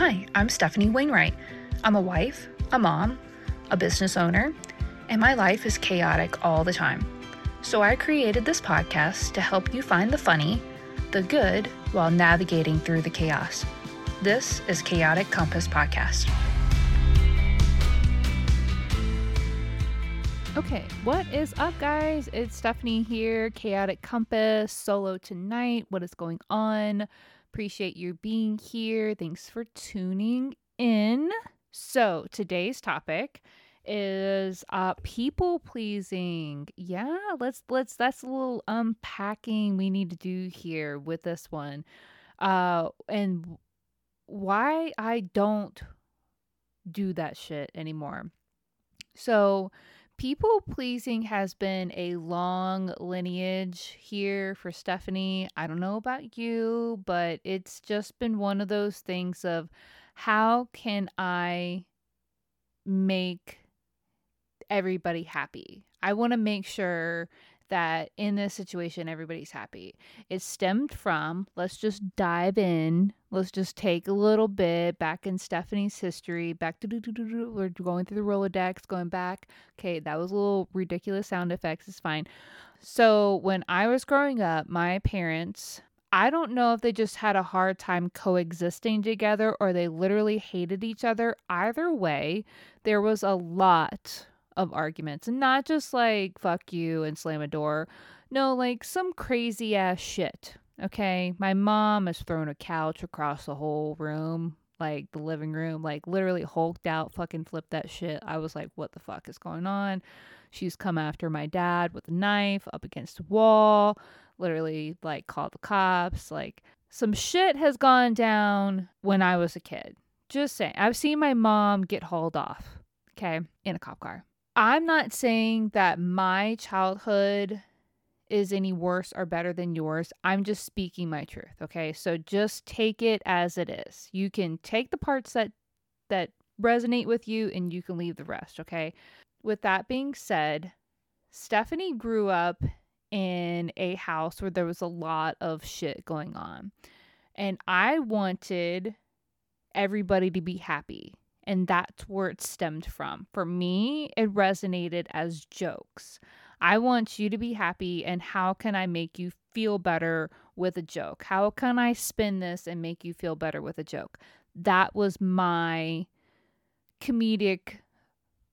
Hi, I'm Stephanie Wainwright. I'm a wife, a mom, a business owner, and my life is chaotic all the time. So I created this podcast to help you find the funny, the good, while navigating through the chaos. This is Chaotic Compass Podcast. Okay, what is up, guys? It's Stephanie here, Chaotic Compass, solo tonight. What is going on? Appreciate you being here. Thanks for tuning in. So, today's topic is uh people pleasing. Yeah, let's let's that's a little unpacking we need to do here with this one. Uh and why I don't do that shit anymore. So, people pleasing has been a long lineage here for Stephanie. I don't know about you, but it's just been one of those things of how can I make everybody happy? I want to make sure that in this situation everybody's happy. It stemmed from, let's just dive in. Let's just take a little bit back in Stephanie's history. Back to we're going through the Rolodex, going back. Okay, that was a little ridiculous sound effects. It's fine. So when I was growing up, my parents I don't know if they just had a hard time coexisting together or they literally hated each other. Either way, there was a lot of arguments and not just like fuck you and slam a door. No, like some crazy ass shit. Okay. My mom has thrown a couch across the whole room, like the living room, like literally hulked out, fucking flipped that shit. I was like, what the fuck is going on? She's come after my dad with a knife up against the wall, literally like called the cops. Like some shit has gone down when I was a kid. Just saying. I've seen my mom get hauled off, okay, in a cop car. I'm not saying that my childhood is any worse or better than yours. I'm just speaking my truth, okay? So just take it as it is. You can take the parts that that resonate with you and you can leave the rest, okay? With that being said, Stephanie grew up in a house where there was a lot of shit going on. And I wanted everybody to be happy. And that's where it stemmed from. For me, it resonated as jokes. I want you to be happy, and how can I make you feel better with a joke? How can I spin this and make you feel better with a joke? That was my comedic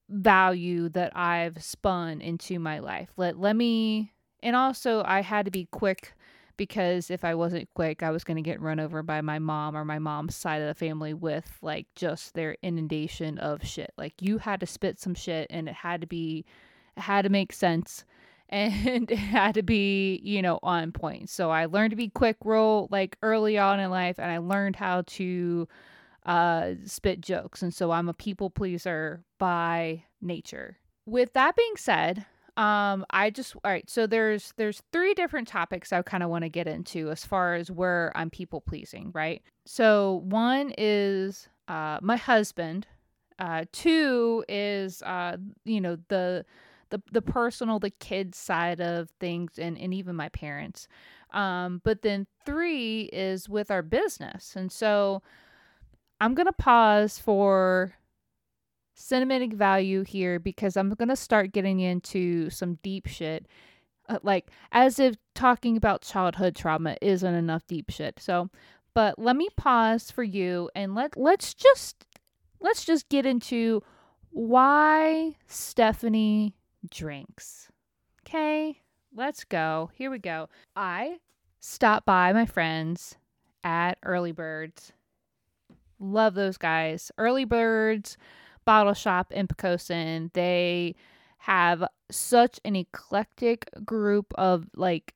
value that I've spun into my life. Let let me and also I had to be quick because if I wasn't quick, I was going to get run over by my mom or my mom's side of the family with like just their inundation of shit. Like you had to spit some shit and it had to be it had to make sense and it had to be, you know, on point. So I learned to be quick roll like early on in life and I learned how to uh spit jokes. And so I'm a people pleaser by nature. With that being said, um i just all right so there's there's three different topics i kind of want to get into as far as where i'm people pleasing right? So one is uh my husband uh two is uh you know the the the personal the kids side of things and and even my parents. Um but then three is with our business. And so i'm gonna pause for cinematic value here because I'm going to start getting into some deep shit. Uh, like, as if talking about childhood trauma isn't enough deep shit. So, but let me pause for you and let let's just let's just get into why Stephanie drinks. Okay? Let's go. Here we go. I stopped by my friends at Early Birds. Love those guys. Early Birds bottle shop in Poquoson. They have such an eclectic group of like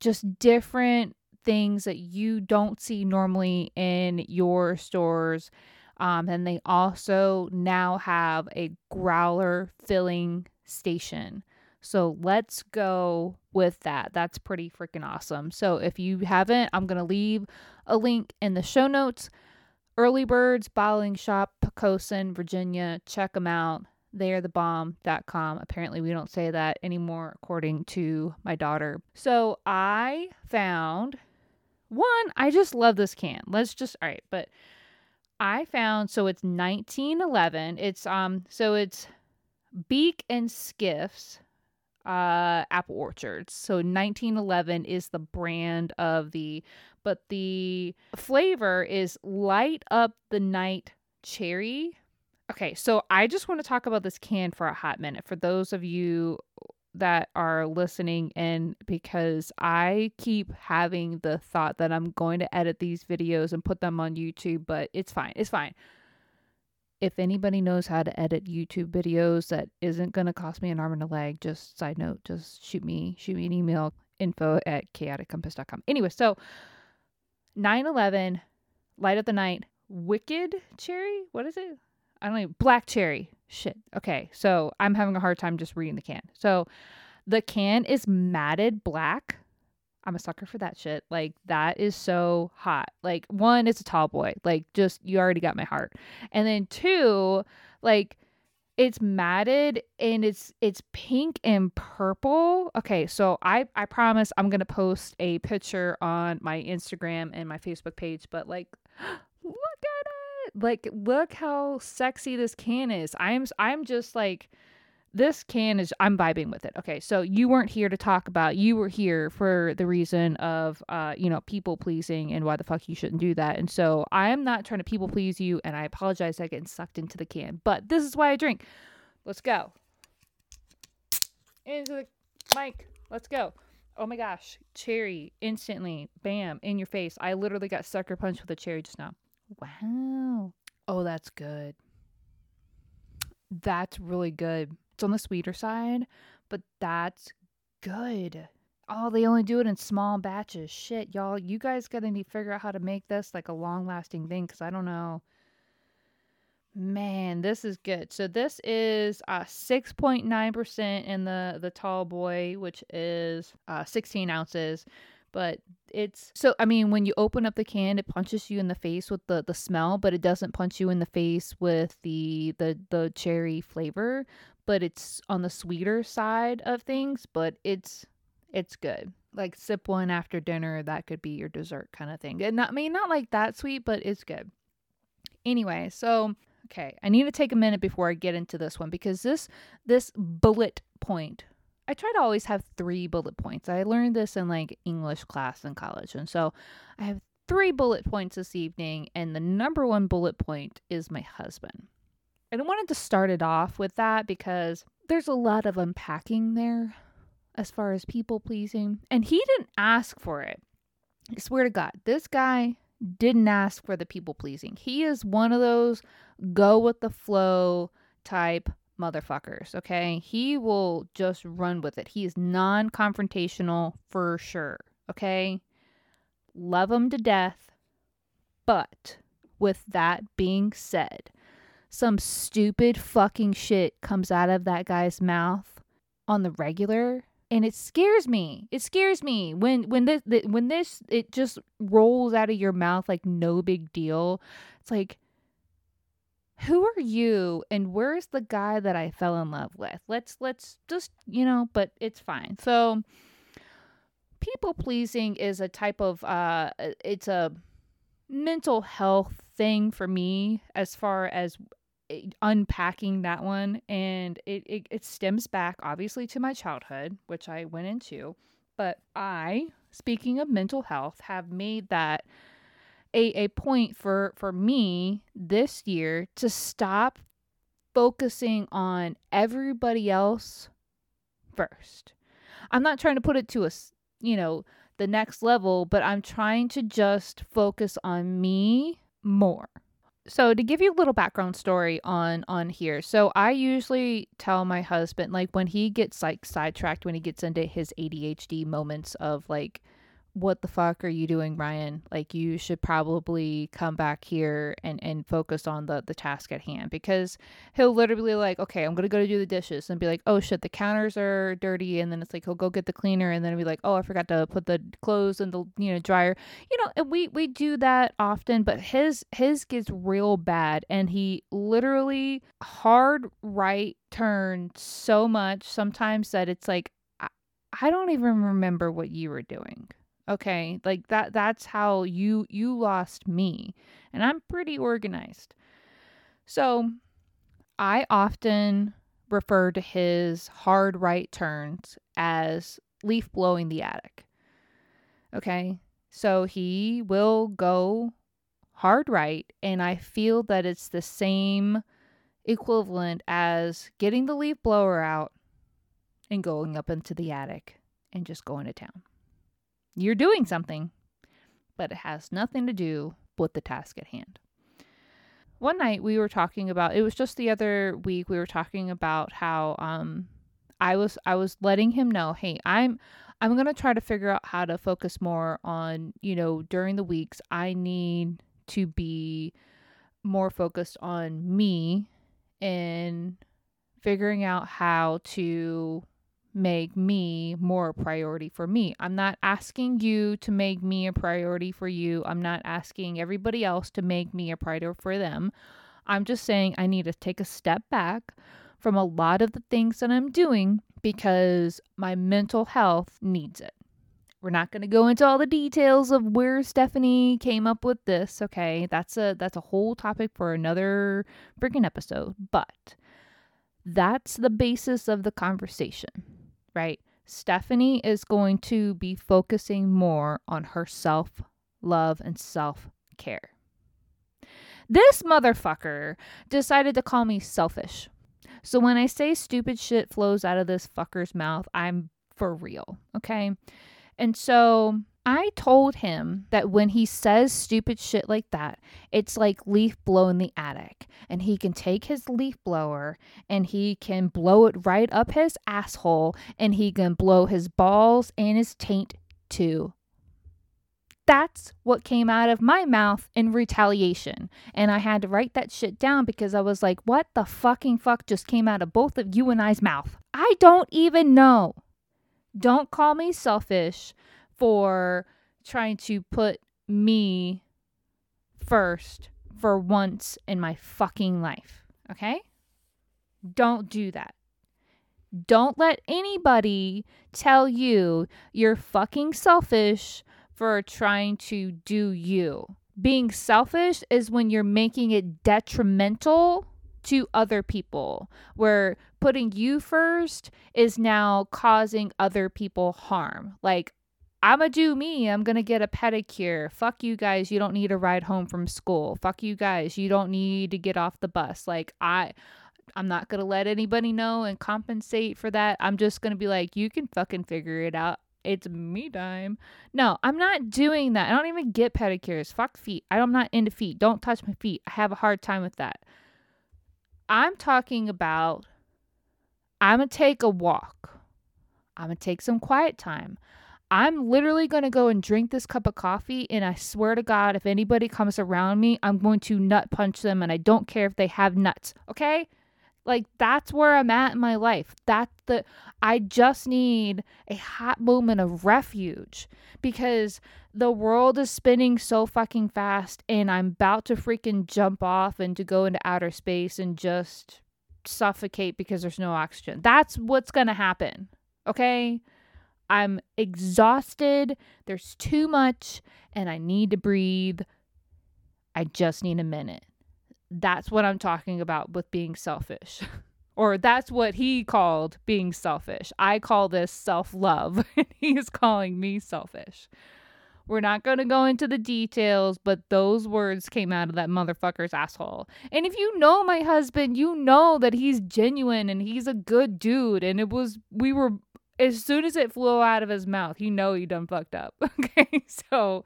just different things that you don't see normally in your stores. Um, and they also now have a growler filling station. So let's go with that. That's pretty freaking awesome. So if you haven't, I'm going to leave a link in the show notes. Early Birds Bottling Shop, Poquoson, Virginia. Check them out. They are the bomb.com. Apparently, we don't say that anymore, according to my daughter. So I found one, I just love this can. Let's just, all right, but I found so it's 1911. It's um so it's Beak and Skiffs uh apple orchards. So 1911 is the brand of the but the flavor is light up the night cherry. Okay, so I just want to talk about this can for a hot minute for those of you that are listening in because I keep having the thought that I'm going to edit these videos and put them on YouTube, but it's fine. It's fine. If anybody knows how to edit YouTube videos that isn't going to cost me an arm and a leg, just side note, just shoot me, shoot me an email, info at chaoticcompass.com. Anyway, so 9-11, Light of the Night, Wicked Cherry, what is it? I don't know, Black Cherry. Shit. Okay. So I'm having a hard time just reading the can. So the can is matted black. I'm a sucker for that shit. Like that is so hot. Like one, it's a tall boy. Like just you already got my heart. And then two, like it's matted and it's it's pink and purple. Okay, so I I promise I'm going to post a picture on my Instagram and my Facebook page, but like look at it. like look how sexy this can is. I'm I'm just like this can is I'm vibing with it. Okay, so you weren't here to talk about. You were here for the reason of uh, you know, people pleasing and why the fuck you shouldn't do that. And so I am not trying to people please you and I apologize I getting sucked into the can. But this is why I drink. Let's go. Into the mic. Let's go. Oh my gosh. Cherry instantly. Bam. In your face. I literally got sucker punched with a cherry just now. Wow. Oh, that's good. That's really good. It's on the sweeter side, but that's good. Oh, they only do it in small batches. Shit, y'all. You guys gotta need to figure out how to make this like a long lasting thing because I don't know. Man, this is good. So this is uh 6.9% in the the tall boy, which is uh 16 ounces but it's so i mean when you open up the can it punches you in the face with the the smell but it doesn't punch you in the face with the the the cherry flavor but it's on the sweeter side of things but it's it's good like sip one after dinner that could be your dessert kind of thing and not I mean not like that sweet but it's good anyway so okay i need to take a minute before i get into this one because this this bullet point I try to always have three bullet points. I learned this in like English class in college. And so I have three bullet points this evening. And the number one bullet point is my husband. I wanted to start it off with that because there's a lot of unpacking there as far as people pleasing. And he didn't ask for it. I swear to God, this guy didn't ask for the people pleasing. He is one of those go with the flow type motherfuckers, okay? He will just run with it. He is non confrontational for sure, okay? Love him to death. But with that being said, some stupid fucking shit comes out of that guy's mouth on the regular and it scares me. It scares me when when this when this it just rolls out of your mouth like no big deal. It's like who are you and where's the guy that I fell in love with? Let's let's just, you know, but it's fine. So people pleasing is a type of uh it's a mental health thing for me as far as Eh, unpacking that one and it, it, it stems back obviously to my childhood which i went into but i speaking of mental health have made that a, a point for for me this year to stop focusing on everybody else first. I'm not trying to put it to a, you know, the next level, but I'm trying to just focus on me more. So to give you a little background story on on here. So I usually tell my husband like when he gets like sidetracked when he gets into his ADHD moments of like what the fuck are you doing ryan? Like you should probably come back here and and focus on the the task at hand because he'll literally like okay i'm gonna go to do the dishes and be like oh shit the counters are dirty and then it's like he'll go get the cleaner and then be like oh i forgot to put the clothes in the you know dryer. You know and we we do that often but his his gets real bad and he literally hard right turn so much sometimes that it's like I don't even remember what you were doing Okay? Like that that's how you you lost me. And I'm pretty organized. So, I often refer to his hard right turns as leaf blowing the attic. Okay? So he will go hard right and I feel that it's the same equivalent as getting the leaf blower out and going up into the attic and just going to town. You're doing something, but it has nothing to do with the task at hand. One night we were talking about it was just the other week we were talking about how um I was I was letting him know, "Hey, I'm I'm going to try to figure out how to focus more on, you know, during the weeks I need to be more focused on me and figuring out how to make me more a priority for me. I'm not asking you to make me a priority for you. I'm not asking everybody else to make me a priority for them. I'm just saying I need to take a step back from a lot of the things that I'm doing because my mental health needs it. We're not going to go into all the details of where Stephanie came up with this, okay? That's a that's a whole topic for another freaking episode, but that's the basis of the conversation, right? Stephanie is going to be focusing more on her self love and self care. This motherfucker decided to call me selfish. So when I say stupid shit flows out of this fucker's mouth, I'm for real, okay? And so I told him that when he says stupid shit like that, it's like leaf blow in the attic. And he can take his leaf blower and he can blow it right up his asshole and he can blow his balls and his taint too. That's what came out of my mouth in retaliation. And I had to write that shit down because I was like, what the fucking fuck just came out of both of you and I's mouth? I don't even know. Don't call me selfish for trying to put me first for once in my fucking life. Okay? Don't do that. Don't let anybody tell you you're fucking selfish for trying to do you. Being selfish is when you're making it detrimental to other people, where putting you first is now causing other people harm. Like, I'm gonna do me. I'm gonna get a pedicure. Fuck you guys. You don't need a ride home from school. Fuck you guys. You don't need to get off the bus. Like, I. I'm not to let anybody know and compensate for that. I'm just to be like, you can fucking figure it out. It's me time. No, I'm not doing that. I don't even get pedicures. Fuck feet. I'm not into feet. Don't touch my feet. I have a hard time with that. I'm talking about I'm to take a walk. I'm to take some quiet time. I'm literally going to go and drink this cup of coffee. And I swear to God, if anybody comes around me, I'm going to nut punch them. And I don't care if they have nuts. Okay? Like that's where I'm at in my life. That's the I just need a hot moment of refuge because the world is spinning so fucking fast and I'm about to freaking jump off and to go into outer space and just suffocate because there's no oxygen. That's what's going to happen. Okay? I'm exhausted. There's too much and I need to breathe. I just need a minute. That's what I'm talking about with being selfish. or that's what he called being selfish. I call this self love. He's calling me selfish. We're not going to go into the details, but those words came out of that motherfucker's asshole. And if you know my husband, you know that he's genuine and he's a good dude. And it was, we were, as soon as it flew out of his mouth, you know he done fucked up. Okay. So,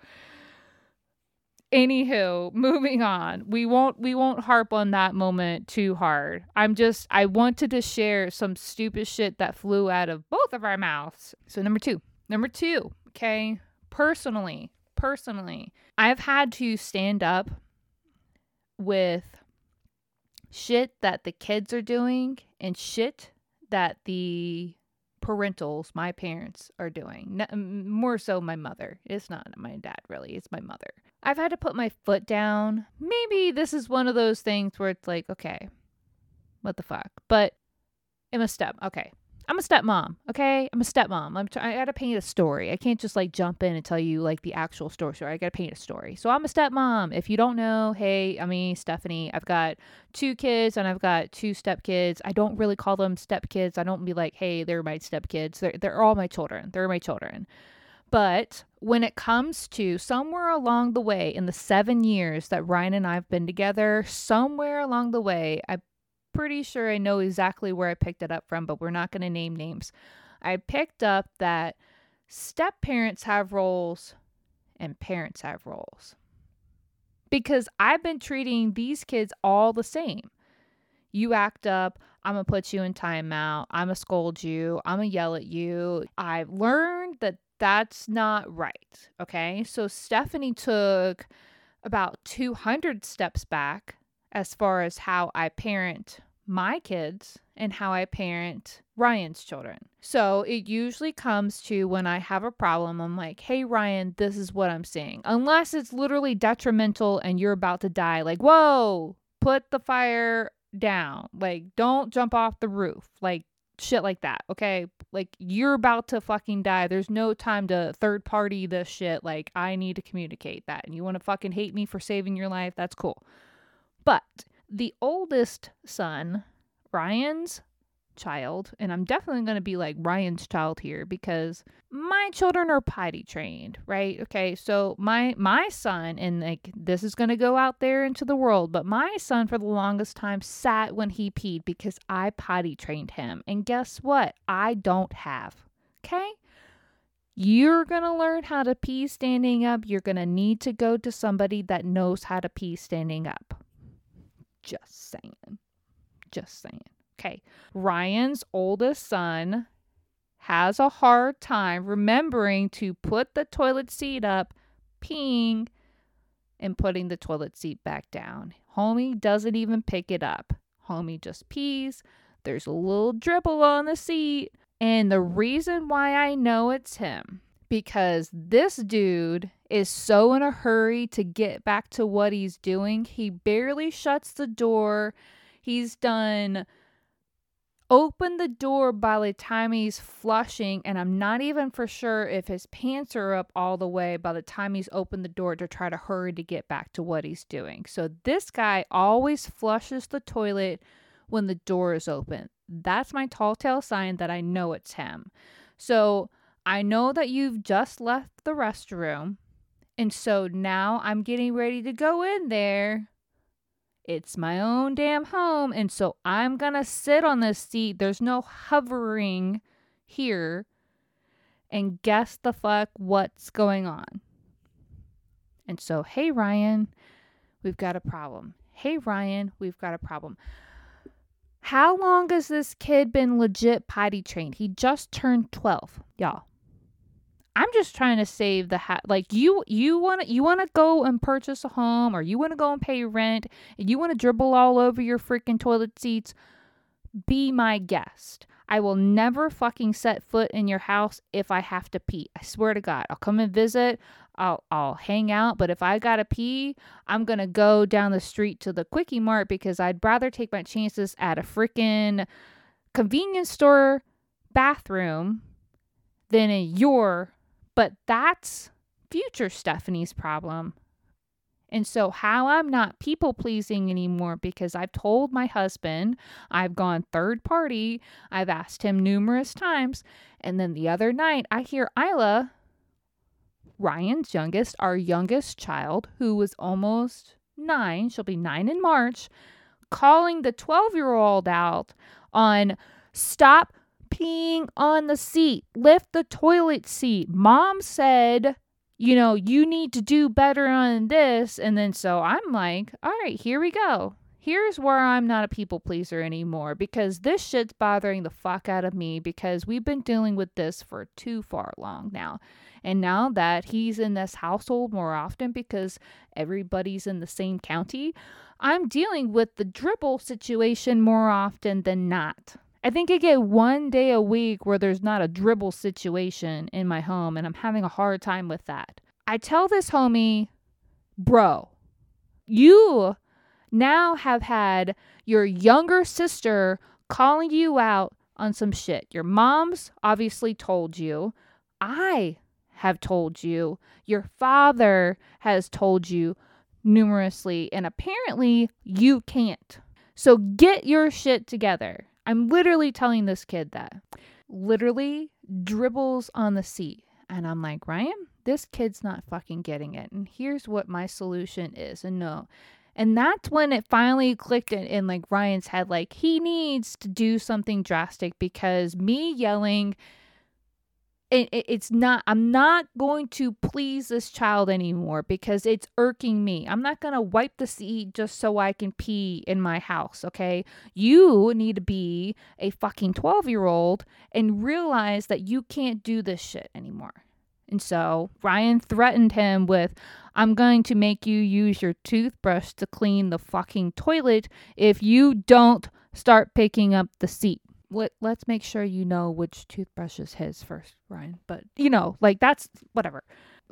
anywho moving on we won't we won't harp on that moment too hard i'm just i wanted to share some stupid shit that flew out of both of our mouths so number two number two okay personally personally i've had to stand up with shit that the kids are doing and shit that the parentals my parents are doing more so my mother it's not my dad really it's my mother I've had to put my foot down. Maybe this is one of those things where it's like, okay, what the fuck? But it must step. Okay. I'm a stepmom, okay? I'm a stepmom. I'm try- I gotta paint a story. I can't just like jump in and tell you like the actual story. Story. I gotta paint a story. So I'm a stepmom. If you don't know, hey, I'm Stephanie. I've got two kids and I've got two stepkids. I don't really call them stepkids. I don't be like, hey, they're my stepkids. They're they're all my children. They're my children. But when it comes to somewhere along the way in the seven years that Ryan and I have been together, somewhere along the way, I pretty sure I know exactly where I picked it up from, but we're not going to name names. I picked up that step parents have roles and parents have roles. Because I've been treating these kids all the same. You act up, I'm gonna put you in timeout, I'm gonna scold you, I'm gonna yell at you. I've learned that that's not right. Okay. So Stephanie took about 200 steps back as far as how I parent my kids and how I parent Ryan's children. So it usually comes to when I have a problem, I'm like, hey, Ryan, this is what I'm seeing. Unless it's literally detrimental and you're about to die, like, whoa, put the fire down. Like, don't jump off the roof. Like, shit like that. Okay. Like, you're about to fucking die. There's no time to third party this shit. Like, I need to communicate that. And you want to fucking hate me for saving your life? That's cool. But the oldest son, Ryan's child, and I'm definitely going to be like Ryan's child here because my children are potty trained, right? Okay, so my my son and like this is going to go out there into the world, but my son for the longest time sat when he peed because I potty trained him. And guess what? I don't have. Okay? You're going to learn how to pee standing up. You're going to need to go to somebody that knows how to pee standing up. Just saying. Just saying. Okay. Ryan's oldest son has a hard time remembering to put the toilet seat up, peeing, and putting the toilet seat back down. Homie doesn't even pick it up. Homie just pees. There's a little dribble on the seat. And the reason why I know it's him because this dude is so in a hurry to get back to what he's doing. He barely shuts the door. He's done open the door by the time he's flushing and I'm not even for sure if his pants are up all the way by the time he's opened the door to try to hurry to get back to what he's doing. So this guy always flushes the toilet when the door is open. That's my tall tale sign that I know it's him. So I know that you've just left the restroom. And so now I'm getting ready to go in there. It's my own damn home. And so I'm to sit on this seat. There's no hovering here. And guess the fuck what's going on. And so, hey, Ryan, we've got a problem. Hey, Ryan, we've got a problem. How long has this kid been legit potty trained? He just turned 12, y'all. I'm just trying to save the ha- like you you want to you want to go and purchase a home or you want to go and pay rent and you want to dribble all over your freaking toilet seats be my guest. I will never fucking set foot in your house if I have to pee. I swear to God. I'll come and visit. I'll I'll hang out, but if I got to pee, I'm to go down the street to the Quickie Mart because I'd rather take my chances at a freaking convenience store bathroom than in your but that's future Stephanie's problem. And so, how I'm not people pleasing anymore because I've told my husband, I've gone third party, I've asked him numerous times. And then the other night, I hear Isla, Ryan's youngest, our youngest child, who was almost nine, she'll be nine in March, calling the 12 year old out on stop peeing on the seat. Lift the toilet seat. Mom said, you know, you need to do better on this. And then so I'm like, all right, here we go. Here's where I'm not a people pleaser anymore because this shit's bothering the fuck out of me because we've been dealing with this for too far long now. And now that he's in this household more often because everybody's in the same county, I'm dealing with the dribble situation more often than not. I think I get one day a week where there's not a dribble situation in my home, and I'm having a hard time with that. I tell this homie, bro, you now have had your younger sister calling you out on some shit. Your mom's obviously told you. I have told you. Your father has told you numerously. And apparently, you can't. So get your shit together. I'm literally telling this kid that. Literally dribbles on the seat. And I'm like, Ryan, this kid's not fucking getting it. And here's what my solution is. And no. And that's when it finally clicked in, in like Ryan's head, like he needs to do something drastic because me yelling it, it, it's not i'm not going to please this child anymore because it's irking me. I'm not going to wipe the seat just so i can pee in my house okay? You need to be a fucking 12 year old and realize that you can't do this shit anymore. And so ryan threatened him with i'm going to make you use your toothbrush to clean the fucking toilet if you don't start picking up the seat let, let's make sure you know which toothbrush is his first, Ryan. But, you know, like that's whatever.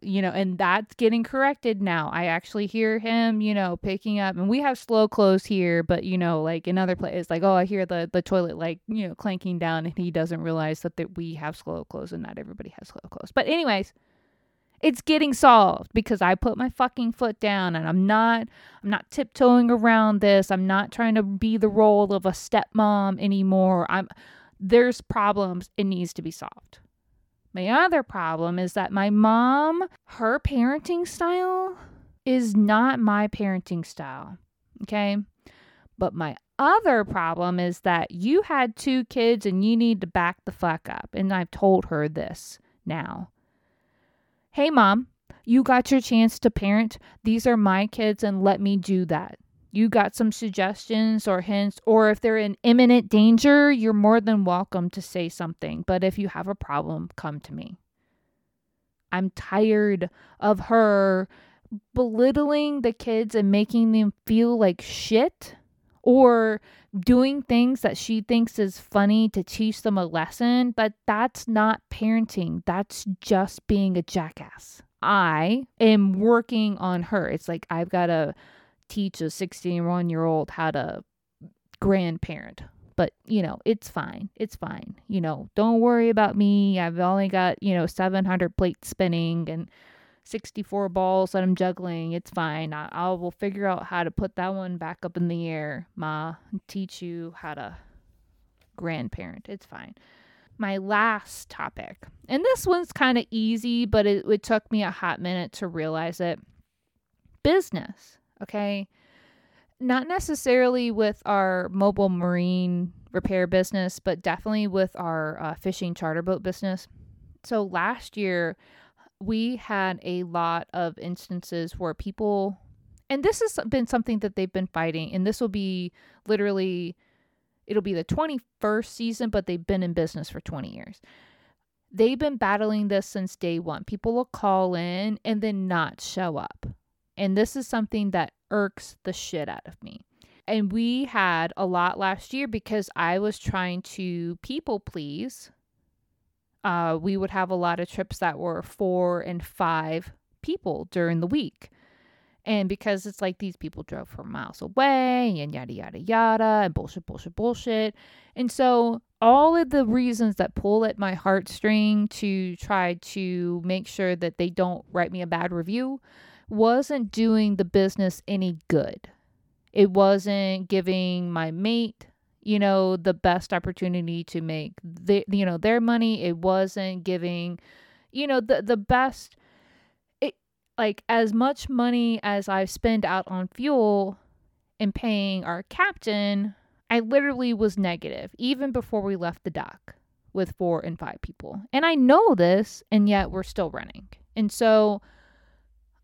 You know, and that's getting corrected now. I actually hear him, you know, picking up and we have slow close here, but you know, like in other places, like, oh, I hear the the toilet like, you know, clanking down and he doesn't realize that, that we have slow close and not everybody has slow close. But anyways, it's getting solved because I put my fucking foot down and I'm not I'm not tiptoeing around this. I'm not trying to be the role of a stepmom anymore. I'm there's problems it needs to be solved. My other problem is that my mom, her parenting style is not my parenting style. Okay? But my other problem is that you had two kids and you need to back the fuck up. And I've told her this now. Hey, mom, you got your chance to parent. These are my kids, and let me do that. You got some suggestions or hints, or if they're in imminent danger, you're more than welcome to say something. But if you have a problem, come to me. I'm tired of her belittling the kids and making them feel like shit or doing things that she thinks is funny to teach them a lesson, but that's not parenting. That's just being a jackass. I am working on her. It's like I've got to teach a 61 year old how to grandparent. But, you know, it's fine. It's fine. You know, don't worry about me. I've only got, you know, 700 plates spinning and 64 balls that I'm juggling. It's fine. I, I will figure out how to put that one back up in the air, Ma, teach you how to grandparent. It's fine. My last topic, and this one's kind of easy, but it, it took me a hot minute to realize it. Business, okay? Not necessarily with our mobile marine repair business, but definitely with our uh, fishing charter boat business. So last year, we had a lot of instances where people, and this has been something that they've been fighting, and this will be literally, it'll be the 21st season, but they've been in business for 20 years. They've been battling this since day one. People will call in and then not show up. And this is something that irks the shit out of me. And we had a lot last year because I was trying to people please uh, we would have a lot of trips that were four and five people during the week. And because it's like these people drove from miles away and yada, yada, yada, and bullshit, bullshit, bullshit. And so, all of the reasons that pull at my heartstring to try to make sure that they don't write me a bad review wasn't doing the business any good. It wasn't giving my mate you know the best opportunity to make the you know their money. It wasn't giving you know the the best it like as much money as i spend out on fuel and paying our captain i literally was negative even before we left the dock with four and five people. And i know this and yet we're still running. And so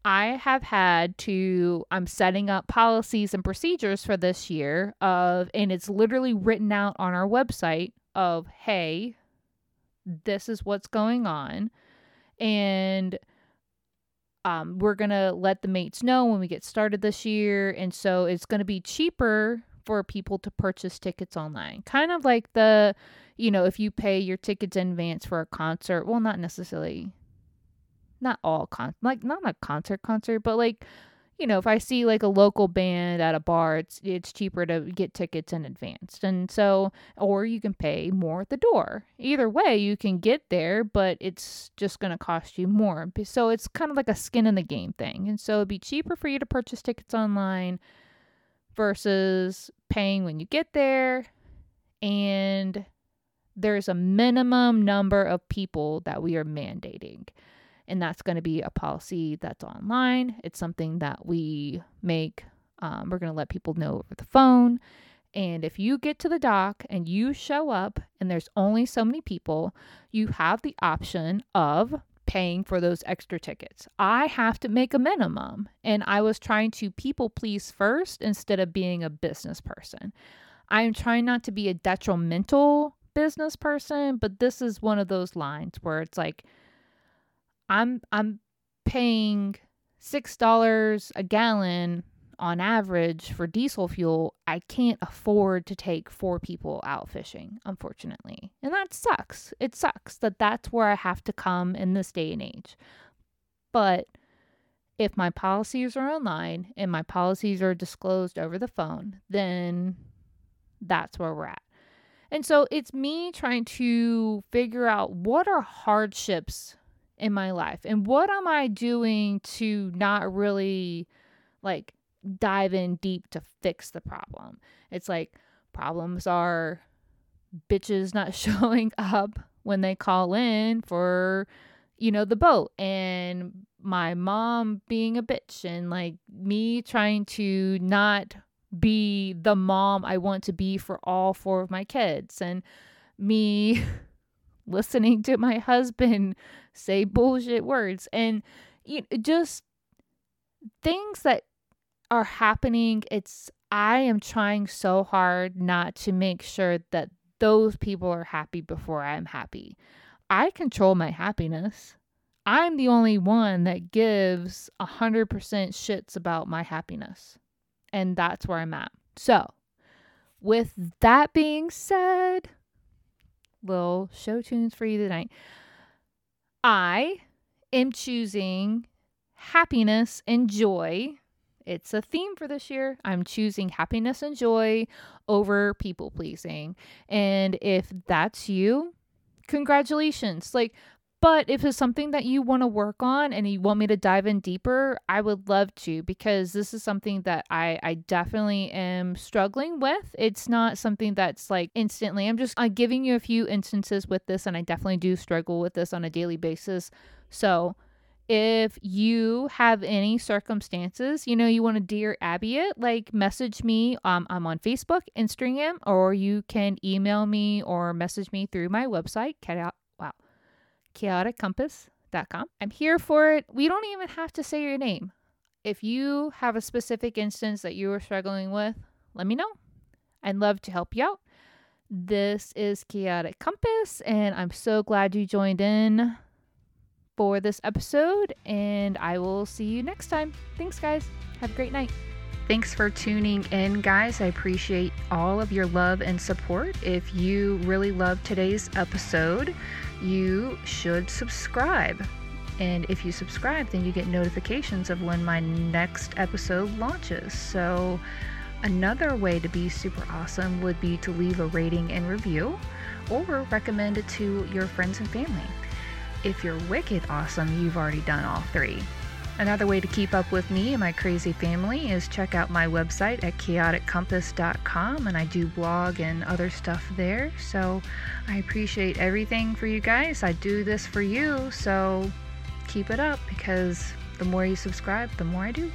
I have had to I'm setting up policies and procedures for this year of and it's literally written out on our website of hey this is what's going on and um, we're going to let the mates know when we get started this year and so it's going to be cheaper for people to purchase tickets online. Kind of like the you know if you pay your tickets in advance for a concert well not necessarily not all con like not a concert concert, but like you know, if I see like a local band at a bar, it's it's cheaper to get tickets in advance. And so or you can pay more at the door. Either way, you can get there, but it's just going to cost you more. So it's kind of like a skin in the game thing. And so it'd be cheaper for you to purchase tickets online versus paying when you get there and there's a minimum number of people that we are mandating and that's going to be a policy that's online. It's something that we make, um, we're going to let people know over the phone. And if you get to the dock and you show up and there's only so many people, you have the option of paying for those extra tickets. I have to make a minimum. And I was trying to people please first instead of being a business person. I'm trying not to be a detrimental business person, but this is one of those lines where it's like, I'm I'm paying six dollars a gallon on average for diesel fuel, I can't afford to take four people out fishing, unfortunately. And that sucks. It sucks that that's where I have to come in this day and age. But if my policies are online and my policies are disclosed over the phone, then that's where we're at. And so it's me trying to figure out what are hardships in my life and what am I doing to not really like dive in deep to fix the problem. It's like problems are bitches not showing up when they call in for you know the boat and my mom being a bitch and like me trying to not be the mom I want to be for all four of my kids and me listening to my husband say bullshit words. And you know, just things that are happening it's i am trying so hard not to make sure that those people are happy before i'm happy. I control my happiness. I'm the only one that gives a 100% shits about my happiness. And that's where i'm at. So with that being said little show tunes for you tonight. I am choosing happiness and joy. It's a theme for this year. I'm choosing happiness and joy over people pleasing. And if that's you, congratulations. Like, but if it's something that you want to work on and you want me to dive in deeper, I would love to because this is something that I, I definitely am struggling with. It's not something that's like instantly. I'm just I'm giving you a few instances with this, and I definitely do struggle with this on a daily basis. So if you have any circumstances, you know, you want to dear Abby it, like message me. Um, I'm on Facebook, Instagram, or you can email me or message me through my website, cat out chaoticcompass.com. I'm here for it. We don't even have to say your name. If you have a specific instance that you are struggling with, let me know. I'd love to help you out. This is Chaotic Compass, and I'm so glad you joined in for this episode. And I will see you next time. Thanks, guys. Have a great night. Thanks for tuning in, guys. I appreciate all of your love and support. If you really love today's episode, you should subscribe. And if you subscribe, then you get notifications of when my next episode launches. So, another way to be super awesome would be to leave a rating and review or recommend it to your friends and family. If you're wicked awesome, you've already done all three. Another way to keep up with me and my crazy family is check out my website at chaoticcompass.com and I do blog and other stuff there. So I appreciate everything for you guys. I do this for you, so keep it up because the more you subscribe, the more I do.